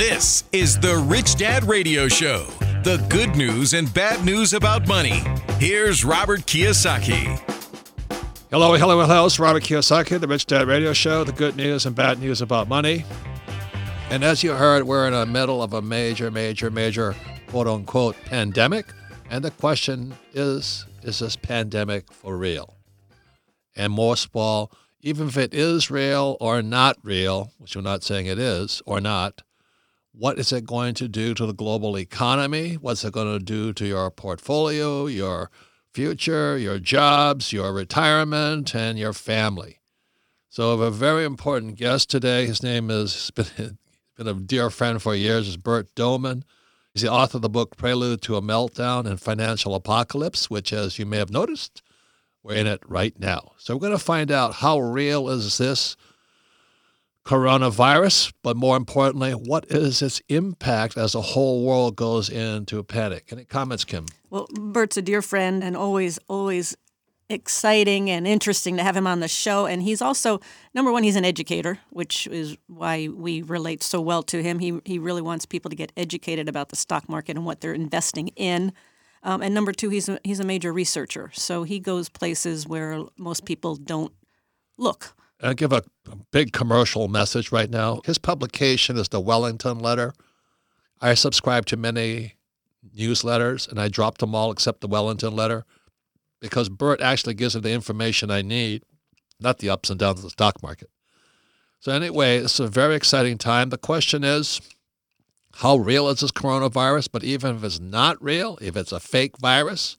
This is the Rich Dad Radio Show. The good news and bad news about money. Here's Robert Kiyosaki. Hello, hello, hello. It's Robert Kiyosaki, the Rich Dad Radio Show. The good news and bad news about money. And as you heard, we're in the middle of a major, major, major quote unquote pandemic. And the question is is this pandemic for real? And most of all, even if it is real or not real, which we're not saying it is or not, what is it going to do to the global economy? What's it going to do to your portfolio, your future, your jobs, your retirement, and your family? So, I have a very important guest today. His name is been, been a dear friend for years. Is Bert Dohmen. He's the author of the book Prelude to a Meltdown and Financial Apocalypse, which, as you may have noticed, we're in it right now. So, we're going to find out how real is this coronavirus, but more importantly, what is its impact as the whole world goes into a panic? Any comments, Kim? Well, Bert's a dear friend and always, always exciting and interesting to have him on the show. And he's also, number one, he's an educator, which is why we relate so well to him. He, he really wants people to get educated about the stock market and what they're investing in. Um, and number two, he's a, he's a major researcher. So he goes places where most people don't look. I'll give a, a big commercial message right now. His publication is the Wellington Letter. I subscribe to many newsletters and I dropped them all except the Wellington Letter because Bert actually gives me the information I need, not the ups and downs of the stock market. So, anyway, it's a very exciting time. The question is how real is this coronavirus? But even if it's not real, if it's a fake virus,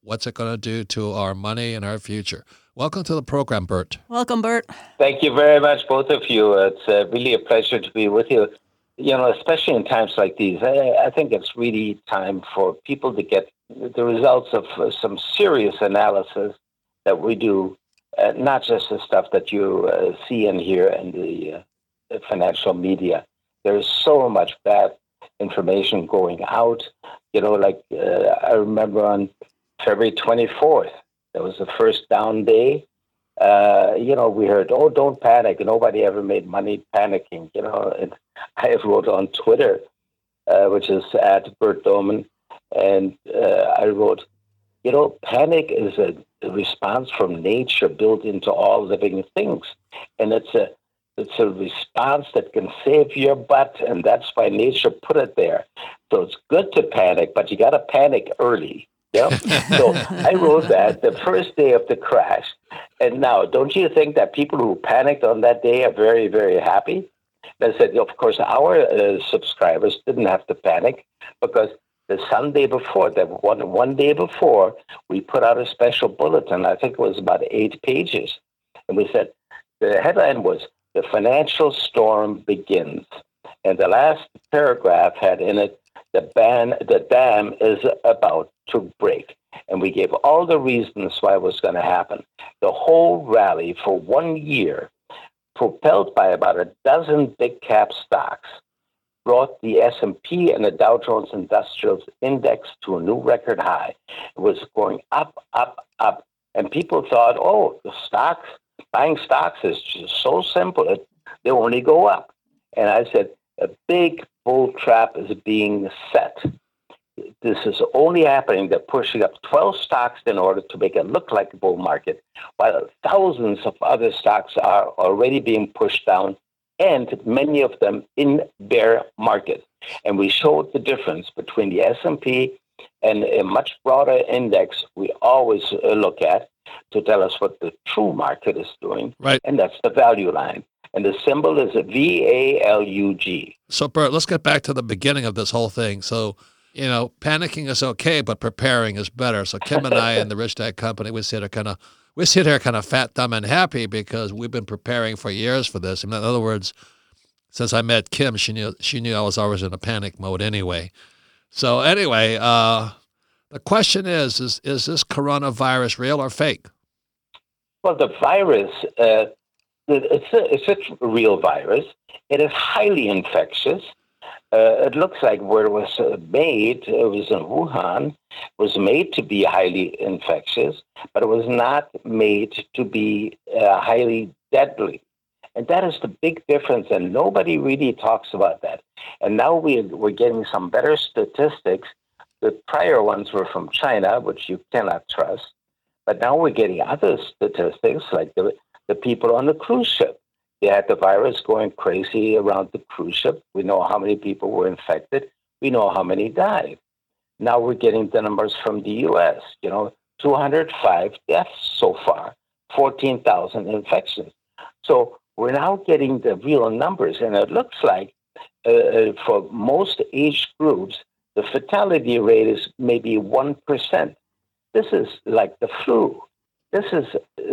what's it going to do to our money and our future? Welcome to the program, Bert. Welcome, Bert. Thank you very much, both of you. It's uh, really a pleasure to be with you. You know, especially in times like these, I, I think it's really time for people to get the results of uh, some serious analysis that we do, uh, not just the stuff that you uh, see and hear in the, uh, the financial media. There's so much bad information going out. You know, like uh, I remember on February 24th, that was the first down day. Uh, you know, we heard, oh, don't panic. Nobody ever made money panicking. You know, and I wrote on Twitter, uh, which is at Bert Dohmen, and uh, I wrote, you know, panic is a, a response from nature built into all living things, and it's a it's a response that can save your butt, and that's why nature put it there. So it's good to panic, but you got to panic early. Yeah. so I wrote that the first day of the crash. And now, don't you think that people who panicked on that day are very, very happy? I said, of course, our uh, subscribers didn't have to panic because the Sunday before, that one one day before, we put out a special bulletin. I think it was about eight pages, and we said the headline was "The Financial Storm Begins," and the last paragraph had in it the ban the dam is about to break. And we gave all the reasons why it was going to happen. The whole rally for one year, propelled by about a dozen big cap stocks, brought the S&P and the Dow Jones Industrial Index to a new record high. It was going up, up, up. And people thought, oh, the stocks, buying stocks is just so simple. It, they only go up. And I said, a big bull trap is being set. This is only happening. They're pushing up 12 stocks in order to make it look like a bull market, while thousands of other stocks are already being pushed down, and many of them in bear market. And we showed the difference between the S&P and a much broader index we always uh, look at to tell us what the true market is doing. Right. And that's the value line and the symbol is a V A L U G. So, Bert, let's get back to the beginning of this whole thing. So, you know, panicking is okay, but preparing is better. So, Kim and I and the Rich Dad Company, we sit here kind of, we sit here kind of fat, dumb, and happy because we've been preparing for years for this. in other words, since I met Kim, she knew she knew I was always in a panic mode anyway. So anyway, uh, the question is: is is this coronavirus real or fake? Well, the virus, uh, it's a, it's a real virus. It is highly infectious. Uh, it looks like where it was uh, made, it was in Wuhan, was made to be highly infectious, but it was not made to be uh, highly deadly. And that is the big difference, and nobody really talks about that. And now we, we're getting some better statistics. The prior ones were from China, which you cannot trust. But now we're getting other statistics, like the, the people on the cruise ship. They had the virus going crazy around the cruise ship. We know how many people were infected. We know how many died. Now we're getting the numbers from the U.S. You know, 205 deaths so far, 14,000 infections. So we're now getting the real numbers, and it looks like uh, uh for most age groups, the fatality rate is maybe 1%. This is like the flu. This is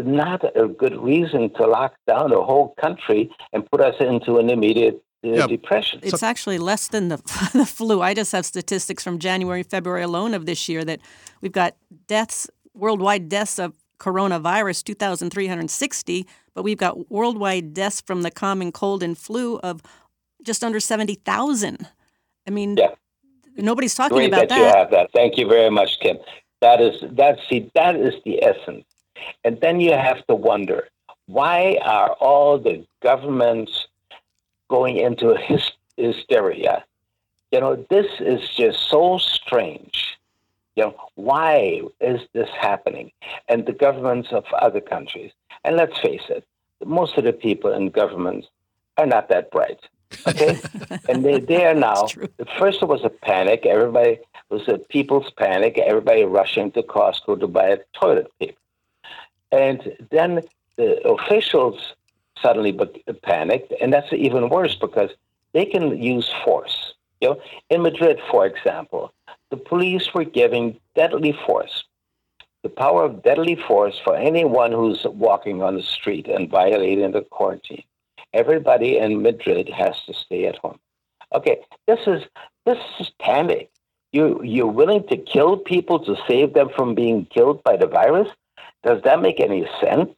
not a good reason to lock down a whole country and put us into an immediate uh, yep. depression. It's actually less than the, the flu. I just have statistics from January, February alone of this year that we've got deaths, worldwide deaths of coronavirus, 2,360, but we've got worldwide deaths from the common cold and flu of just under 70,000. I mean, yeah. nobody's talking Great about that. You have that. Thank you very much, Kim. That is that. See, that is the essence. And then you have to wonder why are all the governments going into hysteria? You know, this is just so strange. You know, why is this happening? And the governments of other countries, and let's face it, most of the people in governments are not that bright. Okay, and they they are now. First, it was a panic. Everybody was a people's panic. Everybody rushing to Costco to buy toilet paper, and then the officials suddenly panicked, and that's even worse because they can use force. You know, in Madrid, for example, the police were giving deadly force, the power of deadly force for anyone who's walking on the street and violating the quarantine everybody in Madrid has to stay at home. Okay, this is this is panic. You you're willing to kill people to save them from being killed by the virus? Does that make any sense?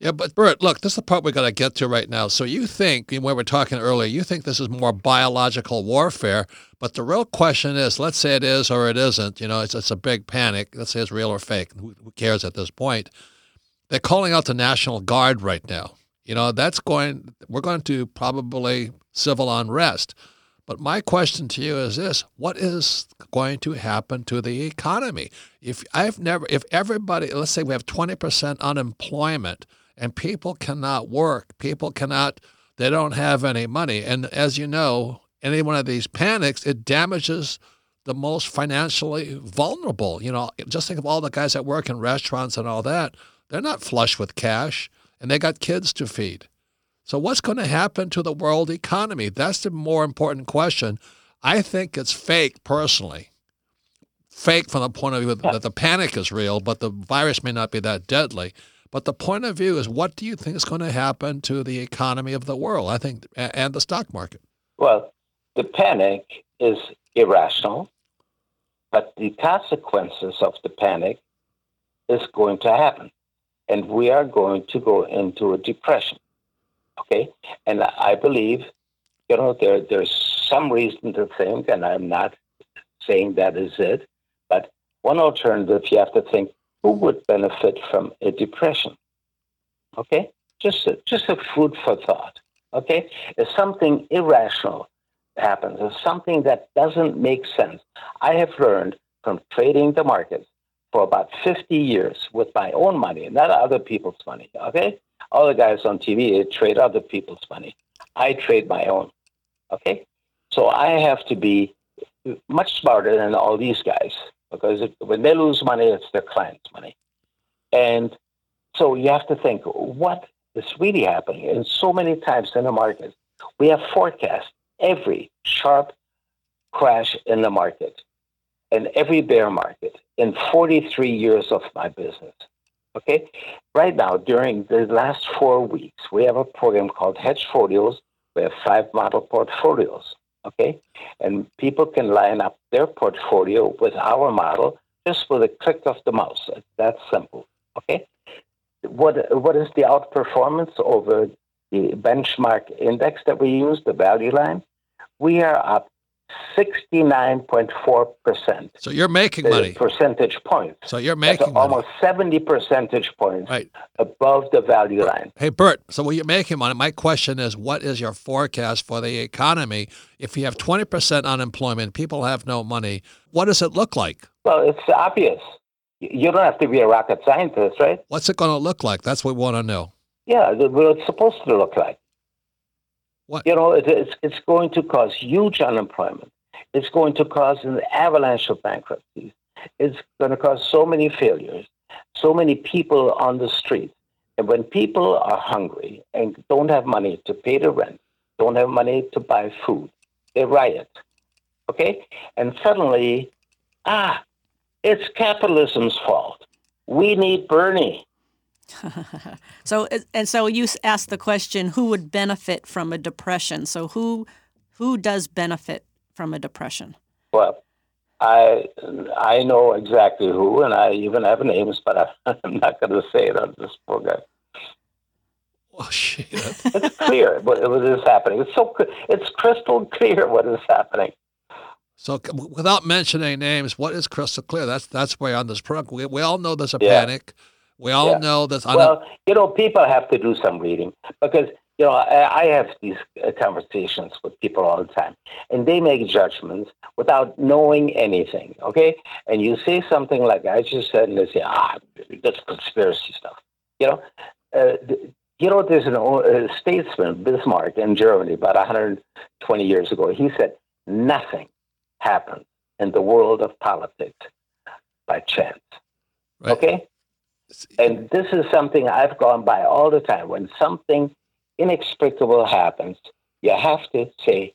Yeah, but Bert, look, this is the part we got to get to right now. So you think, when we were talking earlier, you think this is more biological warfare, but the real question is, let's say it is or it isn't. You know, it's it's a big panic. Let's say it's real or fake. Who, who cares at this point? They're calling out the National Guard right now. You know, that's going, we're going to probably civil unrest. But my question to you is this what is going to happen to the economy? If I've never, if everybody, let's say we have 20% unemployment and people cannot work, people cannot, they don't have any money. And as you know, any one of these panics, it damages the most financially vulnerable. You know, just think of all the guys that work in restaurants and all that. They're not flush with cash and they got kids to feed. So, what's going to happen to the world economy? That's the more important question. I think it's fake personally. Fake from the point of view that the panic is real, but the virus may not be that deadly. But the point of view is what do you think is going to happen to the economy of the world? I think, and the stock market. Well, the panic is irrational, but the consequences of the panic is going to happen and we are going to go into a depression. Okay, and I believe, you know, there there's some reason to think, and I'm not saying that is it, but one alternative you have to think: who would benefit from a depression? Okay, just a, just a food for thought. Okay, if something irrational happens, if something that doesn't make sense, I have learned from trading the markets for about 50 years with my own money, not other people's money. Okay? All the guys on TV trade other people's money. I trade my own. Okay? So I have to be much smarter than all these guys because when they lose money, it's their clients' money. And so you have to think what is really happening. And so many times in the market, we have forecast every sharp crash in the market and every bear market in 43 years of my business. Okay, right now during the last four weeks, we have a program called Hedge Folios, We have five model portfolios. Okay, and people can line up their portfolio with our model just with a click of the mouse. It's that simple. Okay, what what is the outperformance over the benchmark index that we use, the value line? We are up 69.4%. So you're making money. Percentage points. So you're making almost 70 percentage points right. above the value line. Hey, Bert, so when you're making money, my question is what is your forecast for the economy? If you have 20% unemployment, people have no money, what does it look like? Well, it's obvious. You don't have to be a rocket scientist, right? What's it going to look like? That's what we want to know. Yeah, what it's supposed to look like. What? You know, it, it's, it's going to cause huge unemployment. It's going to cause an avalanche of bankruptcies. It's going to cause so many failures, so many people on the street. And when people are hungry and don't have money to pay the rent, don't have money to buy food, they riot. Okay? And suddenly, ah, it's capitalism's fault. We need Bernie. So and so you asked the question who would benefit from a depression? So who who does benefit from a depression? Well i i know exactly who and i even have names but I, i'm not going to say it on this program oh shit. It's clear what, what is happening. It's so it's crystal clear what is happening. So, without mentioning names, what is crystal clear? That's that's why on this program. We, we all know there's a yeah. panic. We all yeah. know this. Well, you know, people have to do some reading because you know I, I have these uh, conversations with people all the time, and they make judgments without knowing anything. Okay, and you say something like I just said, and they say, "Ah, that's conspiracy stuff." You know, uh, you know, there's an a statesman, Bismarck, in Germany, about 120 years ago. He said, "Nothing happens in the world of politics by chance." Right. Okay, and this is something I've gone by all the time. When something inexplicable happens, you have to say,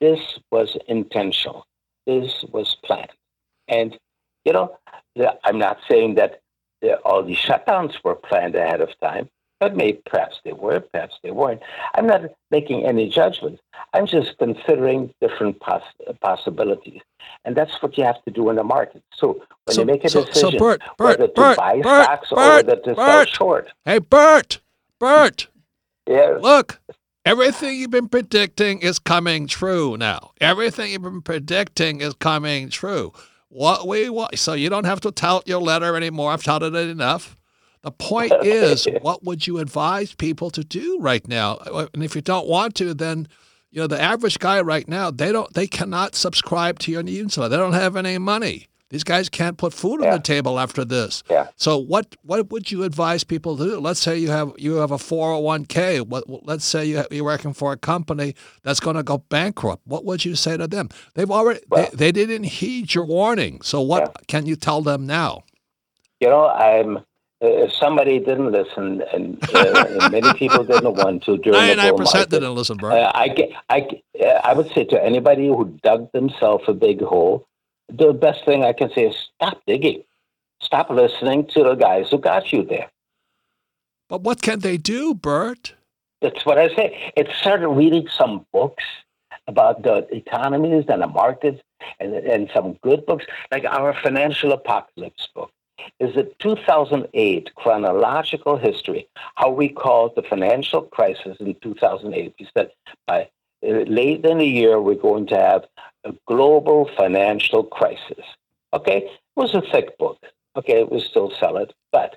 this was intentional. This was planned. And, you know, I'm not saying that all these shutdowns were planned ahead of time, but maybe perhaps they were, perhaps they weren't. I'm not making any judgments. I'm just considering different poss- possibilities. And that's what you have to do in the market. So when so, you make a so, decision so Bert, Bert, whether to Bert, buy Bert, stocks or whether to sell short. Hey, Bert, Bert. yeah. Look, everything you've been predicting is coming true now. Everything you've been predicting is coming true. What we want, so you don't have to tout your letter anymore. I've touted it enough. The point is, what would you advise people to do right now? Uh, and if you don't want to, then you know the average guy right now they don't they cannot subscribe to your newsletter. They don't have any money. These guys can't put food yeah. on the table after this. Yeah. So what what would you advise people to do? Let's say you have you have a 401k. What let's say you have, you're working for a company that's going to go bankrupt. What would you say to them? They've already well, they, they, didn't heed your warning. So what yeah. can you tell them now? You know, I'm if somebody didn't listen, and, uh, and many people didn't want to during the bull market, didn't listen, bro. Uh, I, I, uh, I would say to anybody who dug themselves a big hole, the best thing I can say is stop digging. Stop listening to the guys who got you there. But what can they do, Bert? That's what I say. It started reading some books about the economies and the markets and, and some good books, like our Financial Apocalypse book is a 2008 chronological history, how we called the financial crisis in 2008. We said by uh, late in the year, we're going to have a global financial crisis. Okay, it was a thick book. Okay, it was still sell it, but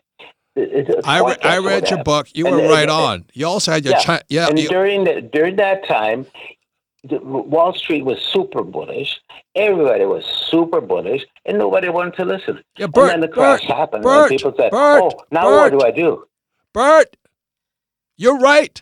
I, re- I read your book. You and, were right and, on. You also had your yeah. Chi- yeah. And you- during the, during that time, Wall Street was super bullish. Everybody was super bullish, and nobody wanted to listen. Yeah, Bert, and then the crash Bert, happened, Bert, and people said, Bert, "Oh, now Bert, what do I do?" Bert, you're right.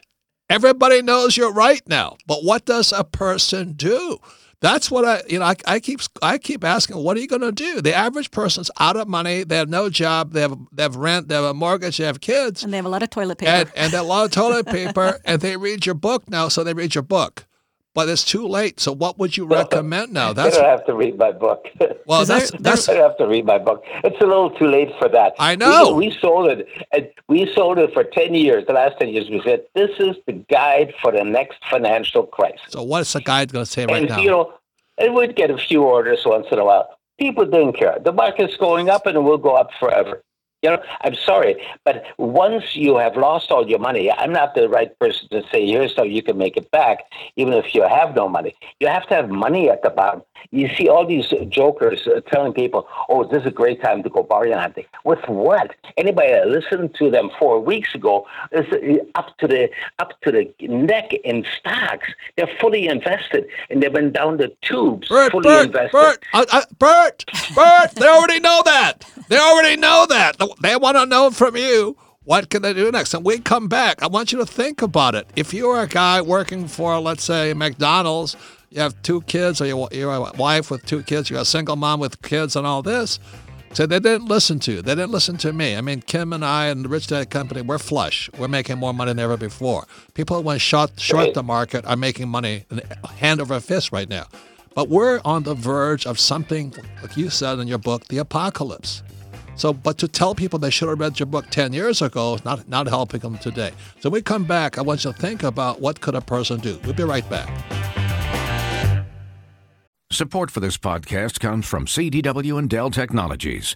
Everybody knows you're right now. But what does a person do? That's what I, you know, I, I keep, I keep asking, what are you going to do? The average person's out of money. They have no job. They have, they have rent. They have a mortgage. They have kids, and they have a lot of toilet paper. And, and a lot of toilet paper. and they read your book now, so they read your book. But it's too late. So what would you recommend now? That's you don't have to read my book. Well, that's that's. I don't have to read my book. It's a little too late for that. I know. We, we sold it, and we sold it for ten years. The last ten years, we said this is the guide for the next financial crisis. So what's the guide going to say right and, now? You know, it would get a few orders once in a while. People didn't care. The market's going up, and it will go up forever. You know, I'm sorry, but once you have lost all your money, I'm not the right person to say, here's how you can make it back, even if you have no money. You have to have money at the bottom. You see all these jokers uh, telling people, oh, this is a great time to go bargain hunting. With what? Anybody that listened to them four weeks ago is uh, up to the up to the neck in stocks. They're fully invested, and they've been down the tubes, Bert, fully Bert, invested. Bert, uh, uh, Bert, Bert, they already know that. They already know that. They want to know from you what can they do next? And we come back. I want you to think about it. If you're a guy working for, let's say, McDonald's, you have two kids, or you're a wife with two kids, you're a single mom with kids, and all this. So they didn't listen to. They didn't listen to me. I mean, Kim and I and the Rich Dad Company, we're flush. We're making more money than ever before. People who went short, short the market are making money hand over fist right now. But we're on the verge of something, like you said in your book, the apocalypse. So, but to tell people they should have read your book 10 years ago is not, not helping them today. So when we come back, I want you to think about what could a person do. We'll be right back. Support for this podcast comes from CDW and Dell Technologies.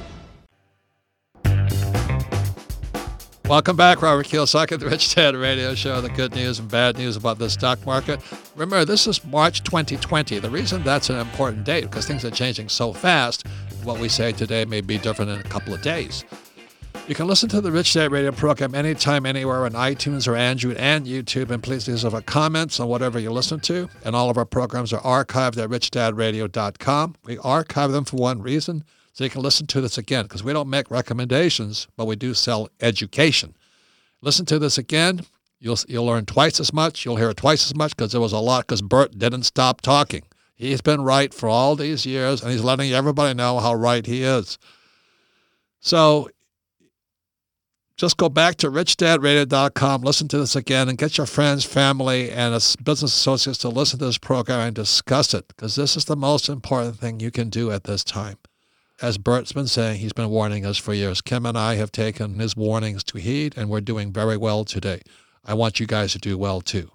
Welcome back, Robert Kiyosaki, the Rich Dad Radio Show, the good news and bad news about the stock market. Remember, this is March 2020. The reason that's an important date, because things are changing so fast, what we say today may be different in a couple of days. You can listen to the Rich Dad Radio program anytime, anywhere on iTunes or Android and YouTube. And please leave us a comments on whatever you listen to. And all of our programs are archived at richdadradio.com. We archive them for one reason so you can listen to this again because we don't make recommendations, but we do sell education. Listen to this again. You'll, you'll learn twice as much. You'll hear twice as much because there was a lot because Bert didn't stop talking. He's been right for all these years, and he's letting everybody know how right he is. So just go back to richdadradio.com, listen to this again, and get your friends, family, and business associates to listen to this program and discuss it because this is the most important thing you can do at this time as Bert's been saying, he's been warning us for years. Kim and I have taken his warnings to heed, and we're doing very well today. I want you guys to do well too.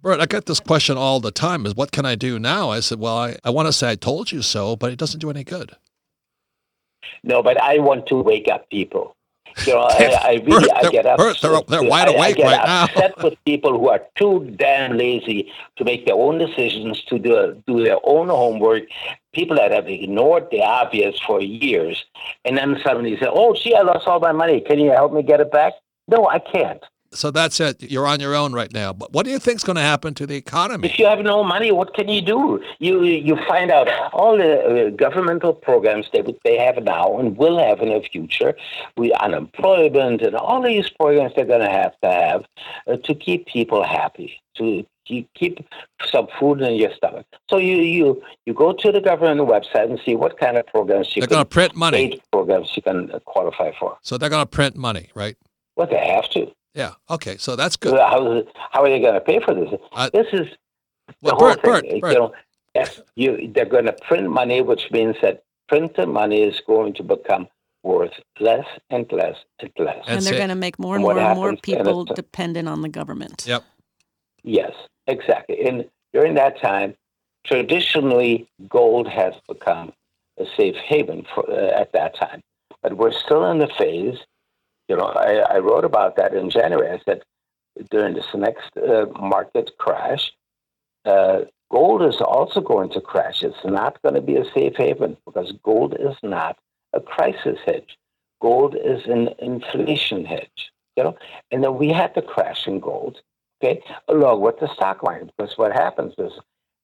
Bert, I get this question all the time is what can I do now? I said, well, I, I want to say I told you so, but it doesn't do any good. No, but I want to wake up people. You know, I, I really Bert, I get upset. Bert, they're, they're wide I, awake I get right upset now. with people who are too damn lazy to make their own decisions, to do, do their own homework. People that have ignored the obvious for years, and then suddenly say, "Oh, gee, I lost all my money. Can you help me get it back?" No, I can't. So that's it. You're on your own right now. But what do you think is going to happen to the economy? If you have no money, what can you do? You you find out all the uh, governmental programs that they have now and will have in the future, we unemployment and all these programs they're going to have to have uh, to keep people happy, to keep, keep some food in your stomach. So you you you go to the government website and see what kind of programs you They're can going to print money. aid programs you can uh, qualify for. So they're going to print money, right? Well, they have to. Yeah. Okay. So that's good. How, how are they going to pay for this? Uh, this is the Well, whole Bert, thing. Bert, you know, yes, you, they're going to print money, which means that printed money is going to become worth less and less and less. And And they're going to make more And and more and more happens- and people dependent on the government. Yep. Yes, exactly. And during that time, traditionally, gold has become a safe haven for, uh, at that time. But we're still in the phase. You know, I, I wrote about that in January. I said during this next uh, market crash, uh, gold is also going to crash. It's not going to be a safe haven because gold is not a crisis hedge. Gold is an inflation hedge. You know, and then we had the crash in gold, okay, along with the stock market. Because what happens is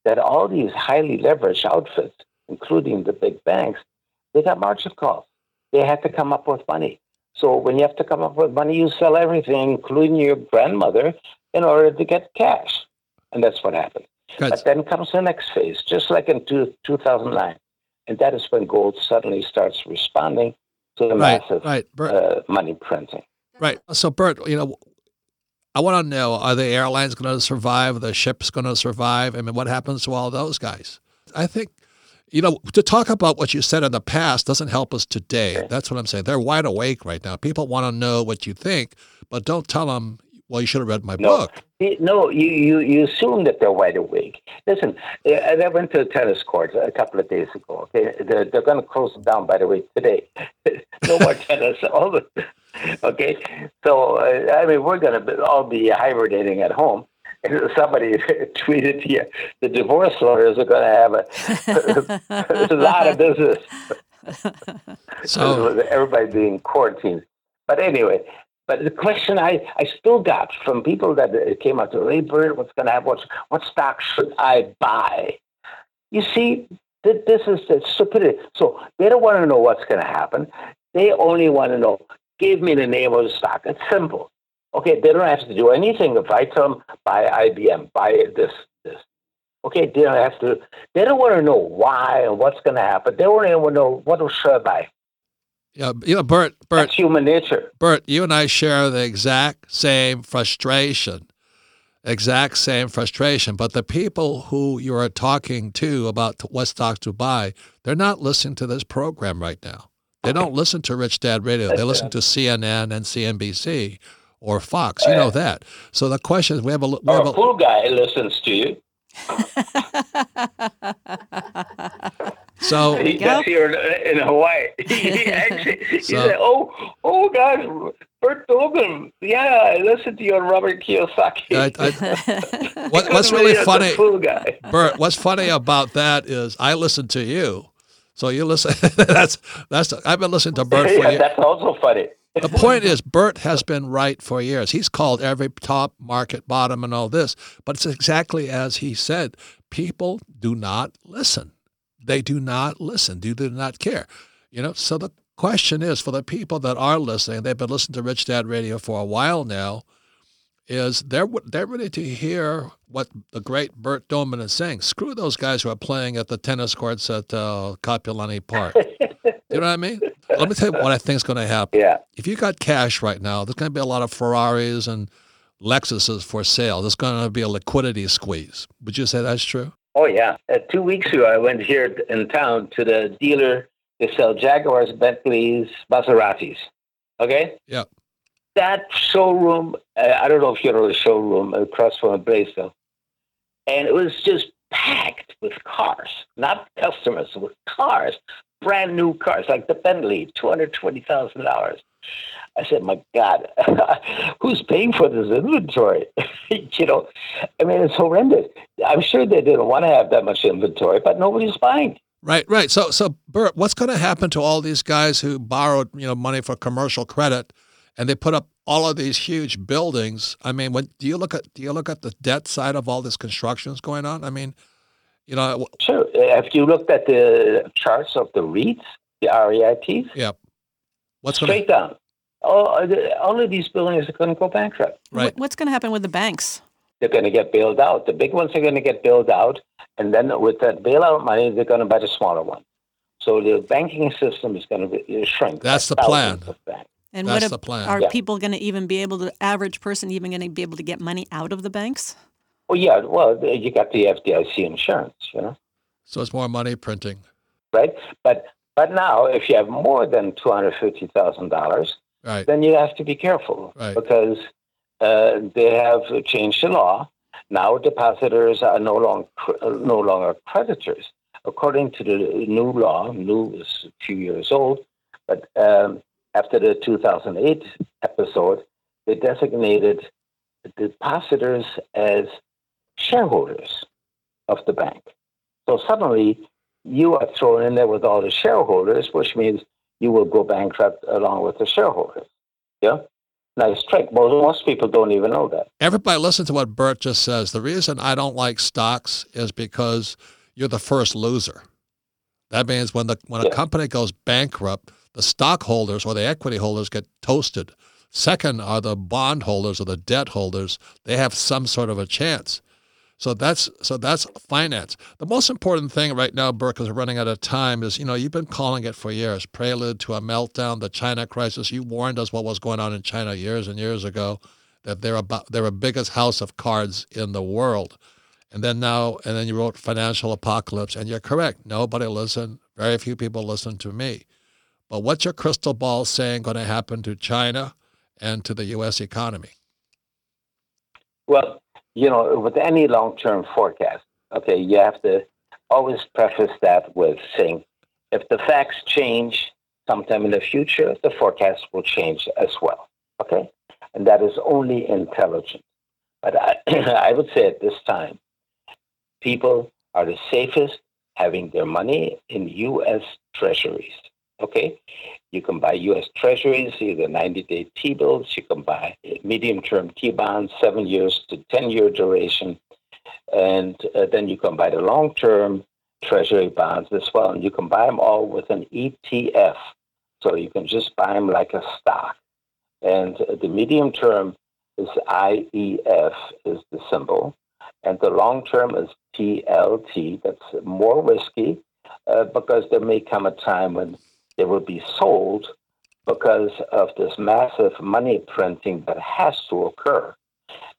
that all these highly leveraged outfits, including the big banks, they got margin calls. They had to come up with money. So when you have to come up with money, you sell everything, including your grandmother, in order to get cash. And that's what happened. Good. But then comes the next phase, just like in two, 2009. And that is when gold suddenly starts responding to the Right, massive right, Bert. uh, money printing. Right. So, Bert, you know, I want to know: Are the airlines going to survive? Are the ships going to survive? I mean, what happens to all those guys? I think, you know, to talk about what you said in the past doesn't help us today. That's what I'm saying. They're wide awake right now. People want to know what you think, but don't tell them. Well, you should have read my No, book. No, you, you, you assume that they're wide awake. Listen, uh, I went to a tennis court a couple of days ago. Okay, they're, they're going to close it down, by the way, today. no more tennis. All the, okay, so uh, I mean, we're going to all be hibernating at home. Somebody tweeted here, the divorce lawyers are going to have a, a lot of business. So, everybody being quarantined. But anyway, but the question I, I still got from people that came out to hey, Bert, what's going to happen? What's, what stock should I buy? You see, th- this is the stupidity. So they don't want to know what's going to happen. They only want to know, give me the name of the stock. It's simple. Okay, they don't have to do anything. If I tell them, buy IBM, buy this, this. Okay, they don't have to. They don't want to know why and what's going to happen. They only want to know what should I buy. yeah, you know, Bert, Bert, That's human nature. Bert, you and I share the exact same frustration, exact same frustration. But the people who you are talking to about what stocks to buy, they're not listening to this program right now. They don't listen to Rich Dad Radio. They listen to CNN and CNBC or Fox. You know that. So the question is, we have a, we Or have oh, a a fool guy listens to you. so He, go. that's here in, in Hawaii. he actually, he So- said, "Oh, oh gosh, Bert Dohmen. Yeah, I listened to you on Robert Kiyosaki." I, I, what, what's really funny, fool guy. Bert, what's funny about that is I listen to you. So you listen. that's that's. I've been listening to Bert for yeah, years. that's also funny. The point is, Bert has been right for years. He's called every top market bottom and all this, but it's exactly as he said. People do not listen. They do not listen. Do they do not care. You know. So the question is, for the people that are listening, they've been listening to Rich Dad Radio for a while now. Is they're they're ready to hear what the great Bert Dohmen is saying. Screw those guys who are playing at the tennis courts at uh, Park. you know what I mean? Let me tell you what I think is going to happen Yeah. if you got cash right now, there's going to be a lot of Ferraris and Lexuses for sale. There's going to be a liquidity squeeze. Would you say that's true? Oh yeah. Uh, two weeks ago, I went here in town to the dealer. They sell Jaguars, Bentleys, Maseratis. Okay. Yeah. That showroom. Uh, I don't know if you know the showroom across from Blaisdell, and it was just packed with cars, not customers, with cars, brand new cars, like the Bentley, two hundred twenty thousand dollars. I said, "My God, who's paying for this inventory?" you know, I mean, it's horrendous. I'm sure they didn't want to have that much inventory, but nobody's buying. Right, right. So, so Bert, what's going to happen to all these guys who borrowed, you know, money for commercial credit, and they put up all of these huge buildings? I mean, when do you look at do you look at the debt side of all this construction that's going on? I mean, you know, Sure. Uh, if you looked at the charts of the REITs, the REITs, yeah. What's going to straight down, all, uh, all of these buildings are going to go bankrupt. right? What's going to happen with the banks? They're going to get bailed out. The big ones are going to get bailed out, and then with that bailout money, they're going to buy the smaller one. So the banking system is going to be, uh, shrink. That's the plan. thousands banks. And That's what the plan. are Yeah. people going to even be able to, average person even going to be able to get money out of the banks? Well, yeah. Well, you got the FDIC insurance, you know. So it's more money printing, right? But but now, if you have more than two hundred fifty thousand dollars, right? then you have to be careful Right. because uh, they have changed the law. Now, depositors are no longer no longer creditors, according to the new law. New is a few years old, but um, after the two thousand eight episode, they designated depositors as shareholders of the bank. So suddenly you are thrown in there with all the shareholders, which means you will go bankrupt along with the shareholders. Yeah. nice trick. Most, most people don't even know that. Everybody listen to what Bert just says. The reason I don't like stocks is because you're the first loser. That means when the when a company goes bankrupt, the stockholders or the equity holders get toasted. Second are the bondholders or the debt holders. They have some sort of a chance. So that's so that's finance. The most important thing right now, Bert, because we're running out of time, is you know you've been calling it for years, prelude to a meltdown, the China crisis. You warned us what was going on in China years and years ago, that they're about they're a biggest house of cards in the world, and then now and then you wrote financial apocalypse, and you're correct. Nobody listened. Very few people listened to me. But what's your crystal ball saying going to happen to China and to the U.S. economy? Well, you know, with any long term forecast, okay, you have to always preface that with saying if the facts change sometime in the future, the forecast will change as well. Okay? And that is only intelligent. But I, I would say at this time, people are the safest having their money in U.S. treasuries. Okay? You can buy U.S. Treasuries, either 90-day T-bills. You can buy medium-term T-bonds, seven years to 10-year duration. And uh, then you can buy the long-term Treasury bonds as well. And you can buy them all with an ETF. So you can just buy them like a stock. And the medium term is IEF, is the symbol. And the long term is TLT. That's more risky uh, because there may come a time when they will be sold because of this massive money printing that has to occur.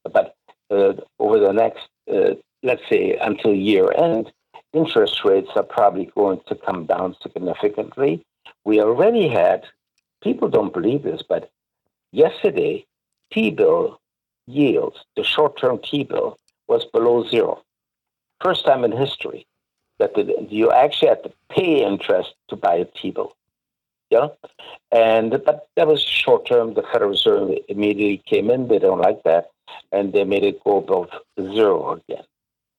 But uh, over the next, uh, let's say, until year end, interest rates are probably going to come down significantly. We already had, people don't believe this, but yesterday, T bill yields, the short term T bill, was below zero. First time in history that the, you actually had to pay interest to buy a T bill. Yeah, and but that was short term. The Federal Reserve immediately came in. They don't like that, and they made it go above zero again.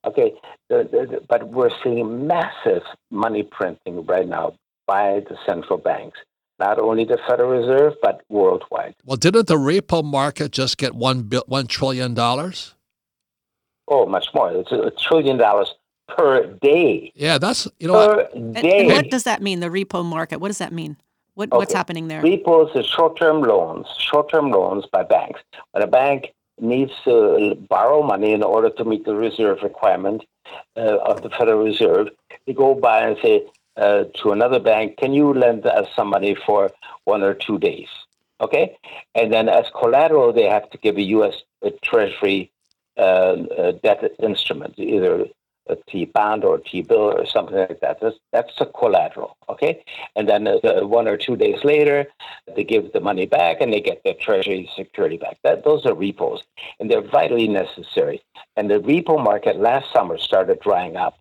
Okay, the, the, but we're seeing massive money printing right now by the central banks, not only the Federal Reserve but worldwide. Well, didn't the repo market just get one one trillion dollars? Oh, much more. It's a trillion dollars per day. Yeah, that's you know per what, And, day. and what does that mean? The repo market. What does that mean? What what's happening there? Repos is short-term loans, short-term loans by banks. When a bank needs to borrow money in order to meet the reserve requirement uh, of the Federal Reserve, they go by and say uh, to another bank, "Can you lend us some money for one or two days?" Okay, and then as collateral, they have to give a U.S. Treasury uh, uh, debt instrument, either a T bond or a T bill or something like that. That's, that's the collateral, okay? And then uh, one or two days later, they give the money back and they get their treasury security back. That, those are repos, and they're vitally necessary. And the repo market last summer started drying up,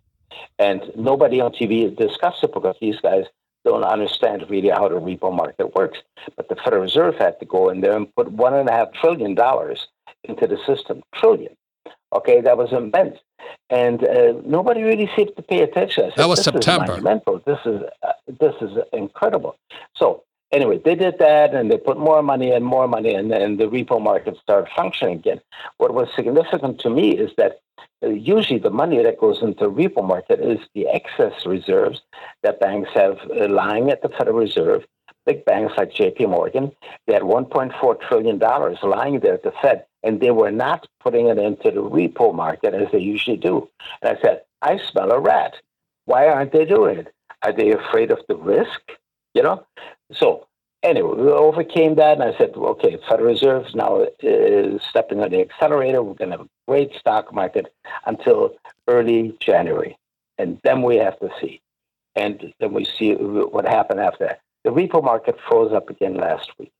and nobody on TV discussed it because these guys don't understand really how the repo market works. But the Federal Reserve had to go in there and put one and a half trillion dollars into the system. Trillion. Okay, that was immense, and uh, nobody really seemed to pay attention. Said, That was this September. Is. This is uh, this is incredible. So anyway, they did that, and they put more money and more money, and and the repo market started functioning again. What was significant to me is that uh, usually the money that goes into the repo market is the excess reserves that banks have uh, lying at the Federal Reserve. Big banks like J.P. Morgan, they had 1.4 trillion dollars lying there at the Fed, and they were not putting it into the repo market as they usually do. And I said, I smell a rat. Why aren't they doing it? Are they afraid of the risk? You know. So anyway, we overcame that, and I said, okay, Federal Reserve now is stepping on the accelerator. We're going to have a great stock market until early January, and then we have to see, and then we see what happened after that. The repo market froze up again last week.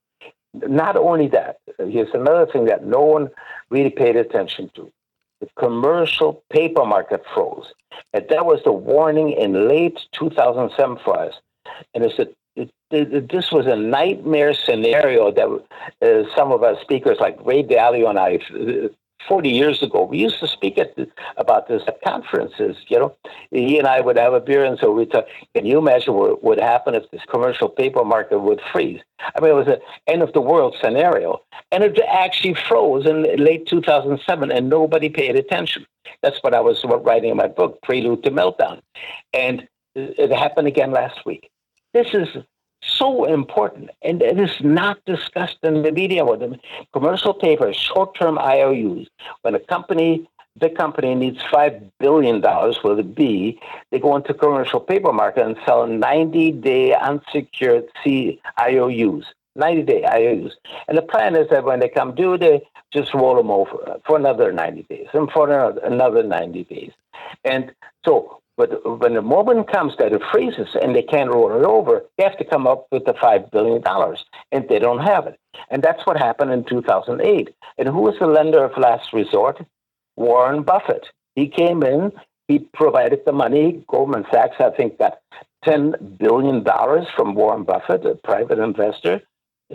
Not only that, here's another thing that no one really paid attention to. The commercial paper market froze. And that was the warning in late 2007 for us. And it's a, this was a nightmare scenario that uh, some of our speakers, like Ray Dalio and I, uh, 40 years ago. We used to speak at about this at conferences. You know, he and I would have a beer, and so we talk. Can you imagine what would happen if this commercial paper market would freeze? I mean, it was an end of the world scenario, and it actually froze in late 2007, and nobody paid attention. That's what I was writing in my book, Prelude to Meltdown, and it happened again last week. This is so important, and it is not discussed in the media with them. Commercial paper, short-term IOUs. When a company, the company needs five billion dollars, will it be? They go into commercial paper market and sell 90-day unsecured C IOUs. 90 day IOUs. And the plan is that when they come due, they just roll them over for another 90 days and for another 90 days. And so but when the moment comes that it freezes and they can't roll it over, they have to come up with the $5 billion, and they don't have it. And that's what happened in 2008. And who was the lender of last resort? Warren Buffett. He came in, he provided the money. Goldman Sachs, I think, got $10 billion from Warren Buffett, a private investor.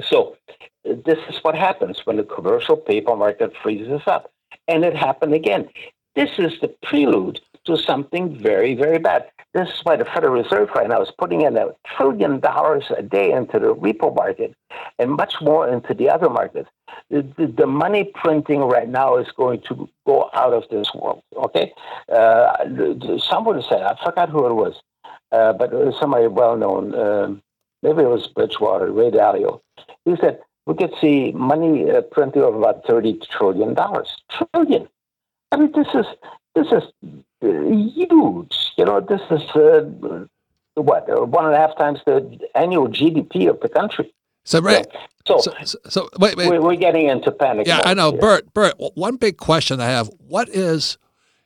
So this is what happens when the commercial paper market freezes up. And it happened again. This is the prelude to something very, very bad. This is why the Federal Reserve right now is putting in a trillion dollars a day into the repo market and much more into the other markets. The, the, the money printing right now is going to go out of this world. Okay, uh, someone said I forgot who it was, uh, but it was somebody well known. Um, maybe it was Bridgewater, Ray Dalio. He said we could see money uh, printing of about thirty trillion dollars. Trillion. I mean, this is this is huge. You know, this is uh, what uh, one and a half times the annual GDP of the country. So, right. So, so, so, so wait, wait. We're, we're, getting into panic. Yeah, I know, here. Bert. Bert, one big question I have: What is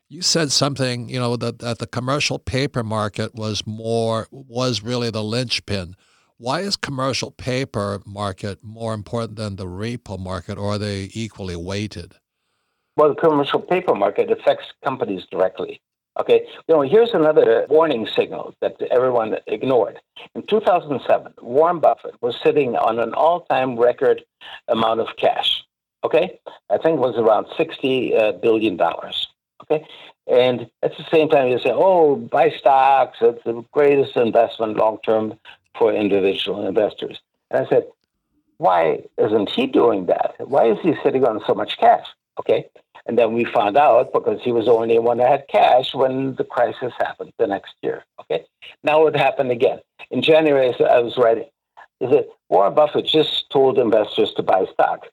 you said something, you know, that, that the commercial paper market was more was really the linchpin. Why is commercial paper market more important than the repo market, or are they equally weighted? Well, the commercial paper market affects companies directly. Okay, you know, here's another warning signal that everyone ignored. In 2007, Warren Buffett was sitting on an all-time record amount of cash. Okay, I think it was around 60 uh, billion. Okay, and at the same time, you say, "Oh, buy stocks; it's the greatest investment long term for individual investors." And I said, "Why isn't he doing that? Why is he sitting on so much cash?" Okay, and then we found out because he was the only one that had cash when the crisis happened the next year. Okay. Now it happened again. In January, I was writing, is Warren Buffett just told investors to buy stock.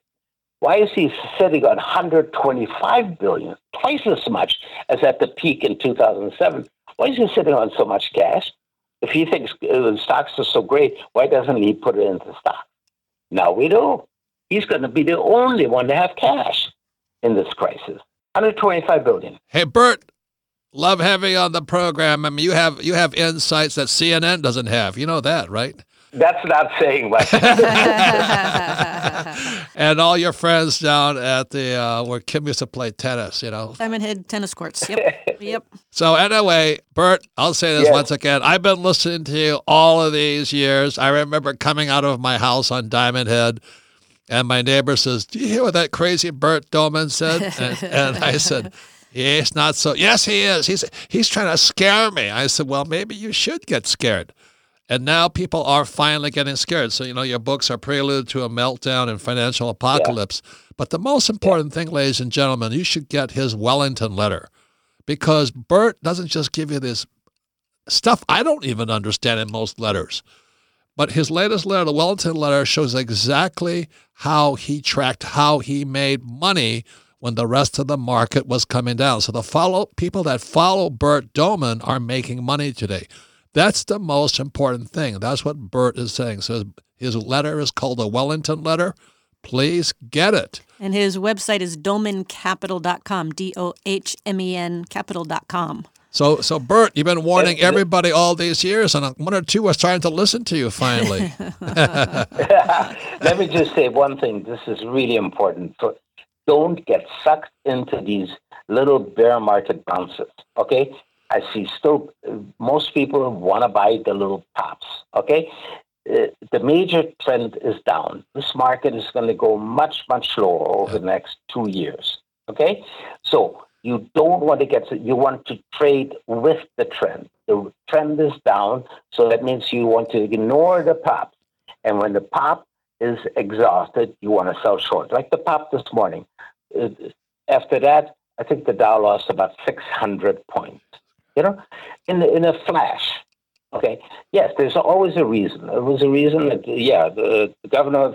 Why is he sitting on 125 billion, twice as much as at the peak in 2007? Why is he sitting on so much cash? If he thinks uh, the stocks are so great, why doesn't he put it into stock? Now we do. He's going to be the only one to have cash in this crisis. 125 billion. Hey, Bert, love having you on the program. I mean, you have you have insights that CNN doesn't have. You know that, right? That's not saying much. and all your friends down at the uh, where Kim used to play tennis, you know. Diamond Head tennis courts. Yep. yep. So anyway, Bert, I'll say this yes. once again. I've been listening to you all of these years. I remember coming out of my house on Diamond Head and my neighbor says, Do you hear what that crazy Bert Dohmen said? And, and I said, Yes, not so. Yes, he is. He's, he's trying to scare me. I said, Well, maybe you should get scared. And now people are finally getting scared. So, you know, your books are prelude to a meltdown and financial apocalypse. Yeah. But the most important thing, ladies and gentlemen, you should get his Wellington letter because Bert doesn't just give you this stuff I don't even understand in most letters. But his latest letter, the Wellington letter, shows exactly how he tracked how he made money when the rest of the market was coming down. So the follow people that follow Bert Dohmen are making money today. That's the most important thing. That's what Bert is saying. So his letter is called the Wellington letter. Please get it. And his website is dohmencapital.com, D O H M E N capital.com. So, so Bert, you've been warning everybody all these years, and one or two are starting to listen to you finally. Let me just say one thing. This is really important. Don't get sucked into these little bear market bounces. Okay, I see still most people want to buy the little pops. Okay, uh, the major trend is down. This market is going to go much much lower over the next two years. Okay, so you don't want to get you want to trade with the trend. The trend is down, so that means you want to ignore the pop. And when the pop is exhausted, you want to sell short, like the pop this morning. Uh, after that, I think the Dow lost about 600 points. You know, in in a flash. Okay. Yes, there's always a reason. There was a reason that yeah, the, the governor of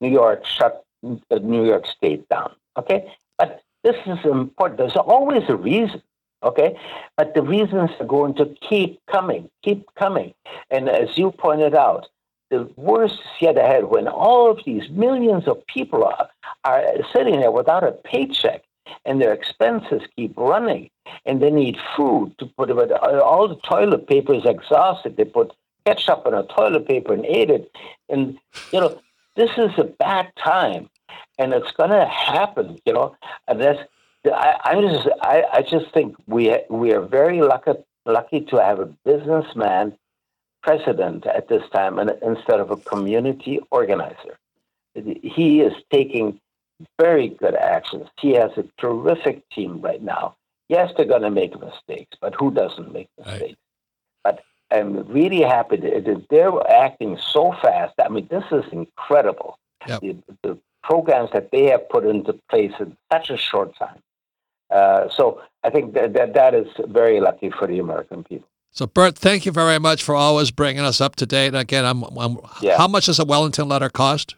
New York shut New York State down. Okay, but this is important. There's always a reason. Okay, but the reasons are going to keep coming, keep coming. And as you pointed out, the worst is yet ahead when all of these millions of people are, are sitting there without a paycheck and their expenses keep running and they need food to put it. All the toilet paper is exhausted. They put ketchup on a toilet paper and ate it. And, you know, this is a bad time and it's going to happen, you know. And that's, I, I just, I, I just think we we are very lucky lucky to have a businessman president at this time, and instead of a community organizer, he is taking very good actions. He has a terrific team right now. Yes, they're going to make mistakes, but who doesn't make mistakes? Right. But I'm really happy that they're acting so fast. I mean, this is incredible. Yep. The, the, programs that they have put into place in such a short time. Uh, so I think that, that that is very lucky for the American people. So, Bert, thank you very much for always bringing us up to date. Again, I'm, I'm yeah. how much does a Wellington letter cost?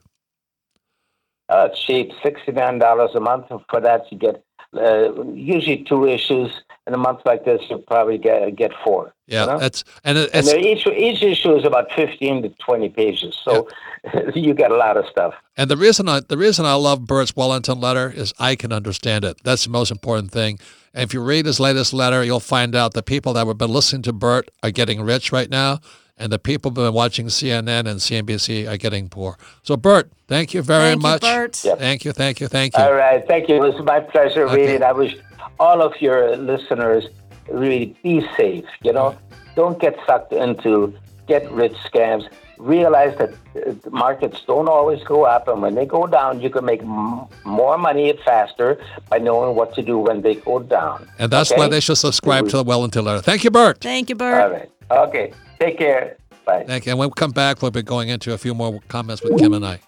Uh, cheap, sixty-nine dollars a month. And for that, you get uh, usually two issues. In a month like this, you probably get get four. Yeah, you know? that's and, it's, and each each issue is about fifteen to twenty pages, so yeah. you get a lot of stuff. And the reason I the reason I love Bert's Wellington letter is I can understand it. That's the most important thing. And if you read his latest letter, you'll find out the people that have been listening to Bert are getting rich right now, and the people who've been watching CNN and CNBC are getting poor. So, Bert, thank you very thank much. You, Bert. Yep. Thank you, thank you, thank you. All right, thank you. It was my pleasure okay. reading. I wish all of your listeners really be safe. You know, don't get sucked into get rich scams. Realize that uh, markets don't always go up, and when they go down, you can make m- more money faster by knowing what to do when they go down. And that's okay? why they should subscribe to the Wellington Letter. Thank you, Bert. Thank you, Bert. All right. Okay. Take care. Bye. Thank you. And when we come back, we'll be going into a few more comments with Kim and I.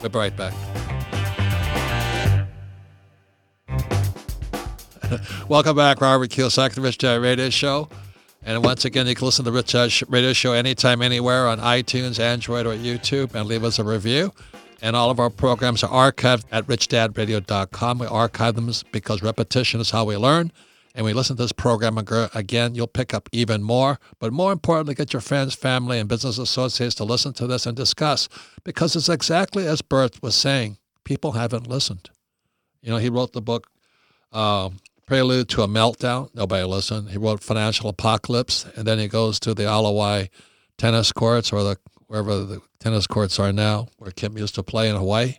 We'll be right back. Welcome back, Robert Kiyosaki, the Rich Dad Radio Show. And once again, you can listen to the Rich Dad Radio Show anytime, anywhere on iTunes, Android, or YouTube, and leave us a review. And all of our programs are archived at richdadradio.com. We archive them because repetition is how we learn. And we listen to this program again, you'll pick up even more. But more importantly, get your friends, family, and business associates to listen to this and discuss because it's exactly as Bert was saying. People haven't listened. You know, he wrote the book uh, Prelude to a Meltdown. Nobody listened. He wrote Financial Apocalypse, and then he goes to the Ala tennis courts or the wherever the tennis courts are now, where Kim used to play in Hawaii.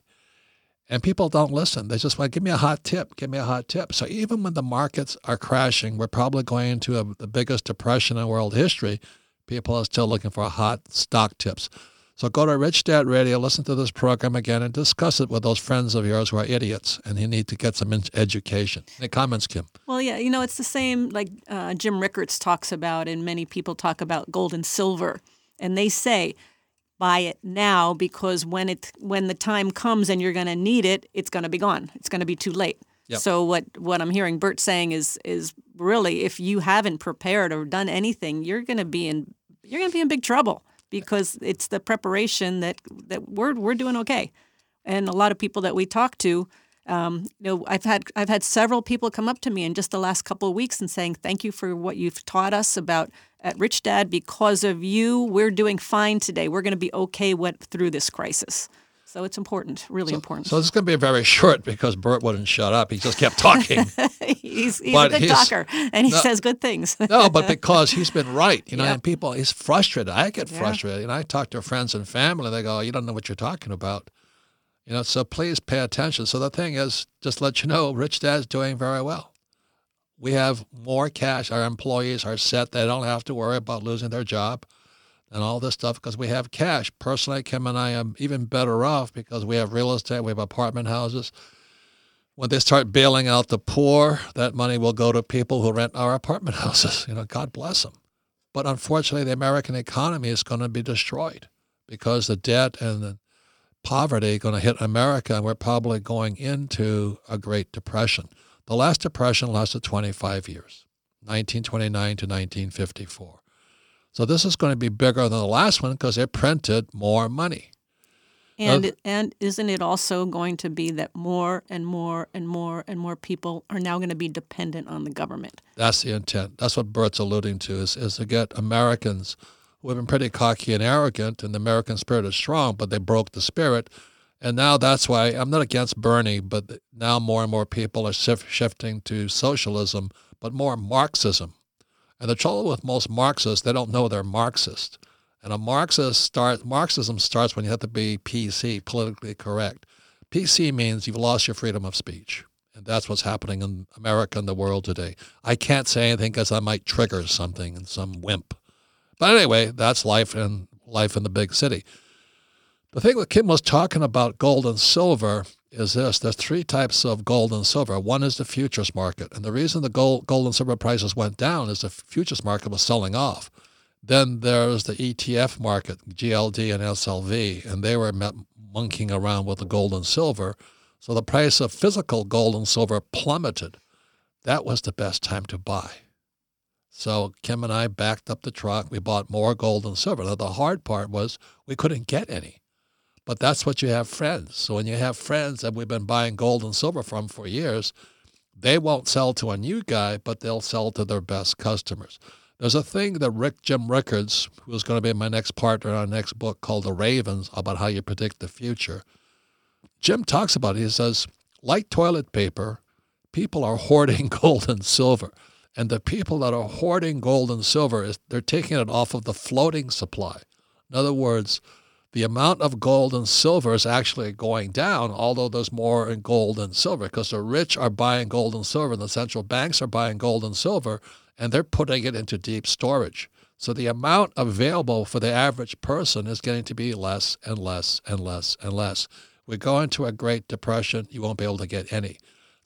And people don't listen. They just want, give me a hot tip, give me a hot tip. So even when the markets are crashing, we're probably going into the biggest depression in world history. People are still looking for hot stock tips. So go to Rich Dad Radio, listen to this program again, and discuss it with those friends of yours who are idiots and you need to get some education. Any comments, Kim? Well, yeah, you know, it's the same like uh, Jim Rickards talks about, and many people talk about gold and silver. And they say, buy it now because when it when the time comes and you're going to need it, it's going to be gone. It's going to be too late. Yep. So what what I'm hearing Bert saying is is really if you haven't prepared or done anything, you're going to be in you're going to be in big trouble because it's the preparation that that we're we're doing okay. And a lot of people that we talk to, um, you know, I've had I've had several people come up to me in just the last couple of weeks and saying thank you for what you've taught us about at Rich Dad. Because of you, we're doing fine today. We're going to be okay what through this crisis. So it's important, really so, important. So this is going to be very short because Bert wouldn't shut up. He just kept talking. he's he's a good talker, and he no, says good things. no, but because he's been right, you know, and people, he's frustrated. I get frustrated. Yeah. And I talk to friends and family. They go, you don't know what you're talking about. You know, so please pay attention. So the thing is, just let you know, Rich Dad's doing very well. We have more cash. Our employees are set. They don't have to worry about losing their job and all this stuff because we have cash. Personally, Kim and I am even better off because we have real estate, we have apartment houses. When they start bailing out the poor, that money will go to people who rent our apartment houses. You know, God bless them. But unfortunately, the American economy is going to be destroyed because the debt and the poverty going to hit America, and we're probably going into a Great Depression. The last depression lasted 25 years, 1929 to 1954. So this is going to be bigger than the last one because they printed more money. And and isn't it also going to be that more and more and more and more people are now going to be dependent on the government? That's the intent. That's what Bert's alluding to is, is to get Americans who have been pretty cocky and arrogant, and the American spirit is strong, but they broke the spirit. And now that's why I'm not against Bernie, but now more and more people are shif- shifting to socialism, but more Marxism. And the trouble with most Marxists, they don't know they're Marxist. And a Marxist start Marxism starts when you have to be PC, politically correct. PC means you've lost your freedom of speech. And that's what's happening in America and the world today. I can't say anything because I might trigger something in some wimp. But anyway, that's life and life in the big city. The thing that Kim was talking about gold and silver is this. There's three types of gold and silver. One is the futures market. And the reason the gold, gold and silver prices went down is the futures market was selling off. Then there's the ETF market, GLD and SLV, and they were monkeying around with the gold and silver. So the price of physical gold and silver plummeted. That was the best time to buy. So Kim and I backed up the truck. We bought more gold and silver. Now, the hard part was we couldn't get any. But that's what you have friends. So when you have friends that we've been buying gold and silver from for years, they won't sell to a new guy, but they'll sell to their best customers. There's a thing that Rick Jim Rickards, who's going to be my next partner on our next book called The Ravens, about how you predict the future. Jim talks about it. He says, like toilet paper, people are hoarding gold and silver. And the people that are hoarding gold and silver, they're taking it off of the floating supply. In other words, the amount of gold and silver is actually going down, although there's more in gold and silver because the rich are buying gold and silver and the central banks are buying gold and silver and they're putting it into deep storage. So the amount available for the average person is getting to be less and less and less and less. We go into a Great Depression, you won't be able to get any.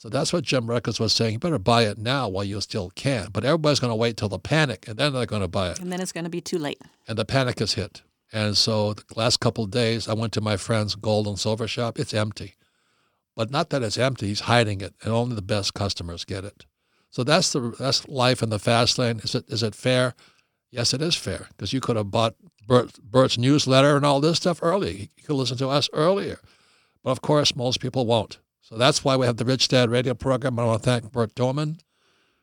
So that's what Jim Rickards was saying. You better buy it now while you still can. But everybody's going to wait till the panic, and then they're going to buy it. And then it's going to be too late. And the panic is hit. And so the last couple of days, I went to my friend's gold and silver shop. It's empty. But not that it's empty, he's hiding it, and only the best customers get it. So that's the that's life in the fast lane. Is it is it fair? Yes, it is fair because you could have bought Bert, Bert's newsletter and all this stuff early. You could listen to us earlier, but of course, most people won't. So that's why we have the Rich Dad Radio program. I want to thank Bert Dohmen.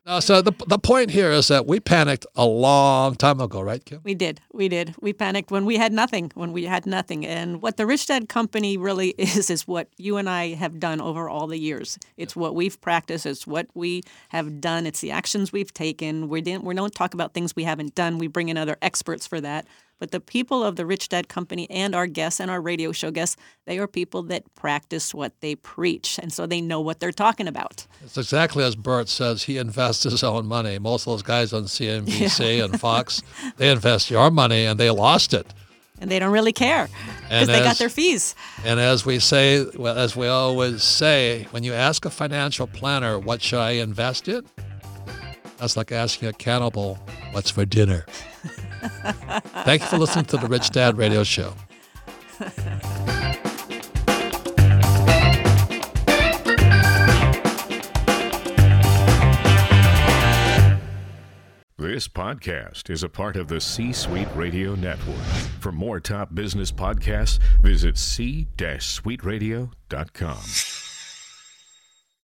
no, so the the point here is that we panicked a long time ago, right, Kim? We did. We did. We panicked when we had nothing, when we had nothing. And what the Rich Dad Company really is is what you and I have done over all the years. It's what we've practiced, it's what we have done, it's the actions we've taken. We didn't we don't talk about things we haven't done. We bring in other experts for that. But the people of the Rich Dad Company and our guests and our radio show guests, they are people that practice what they preach. And so they know what they're talking about. It's exactly as Bert says. He invests his own money. Most of those guys on CNBC yeah. and Fox, they invest your money and they lost it. And they don't really care because they got their fees. And as we say, well, as we always say, when you ask a financial planner, what should I invest in? That's like asking a cannibal, what's for dinner? Thank you for listening to the Rich Dad Radio Show. This podcast is a part of the C Suite Radio Network. For more top business podcasts, visit c-suiteradio.com.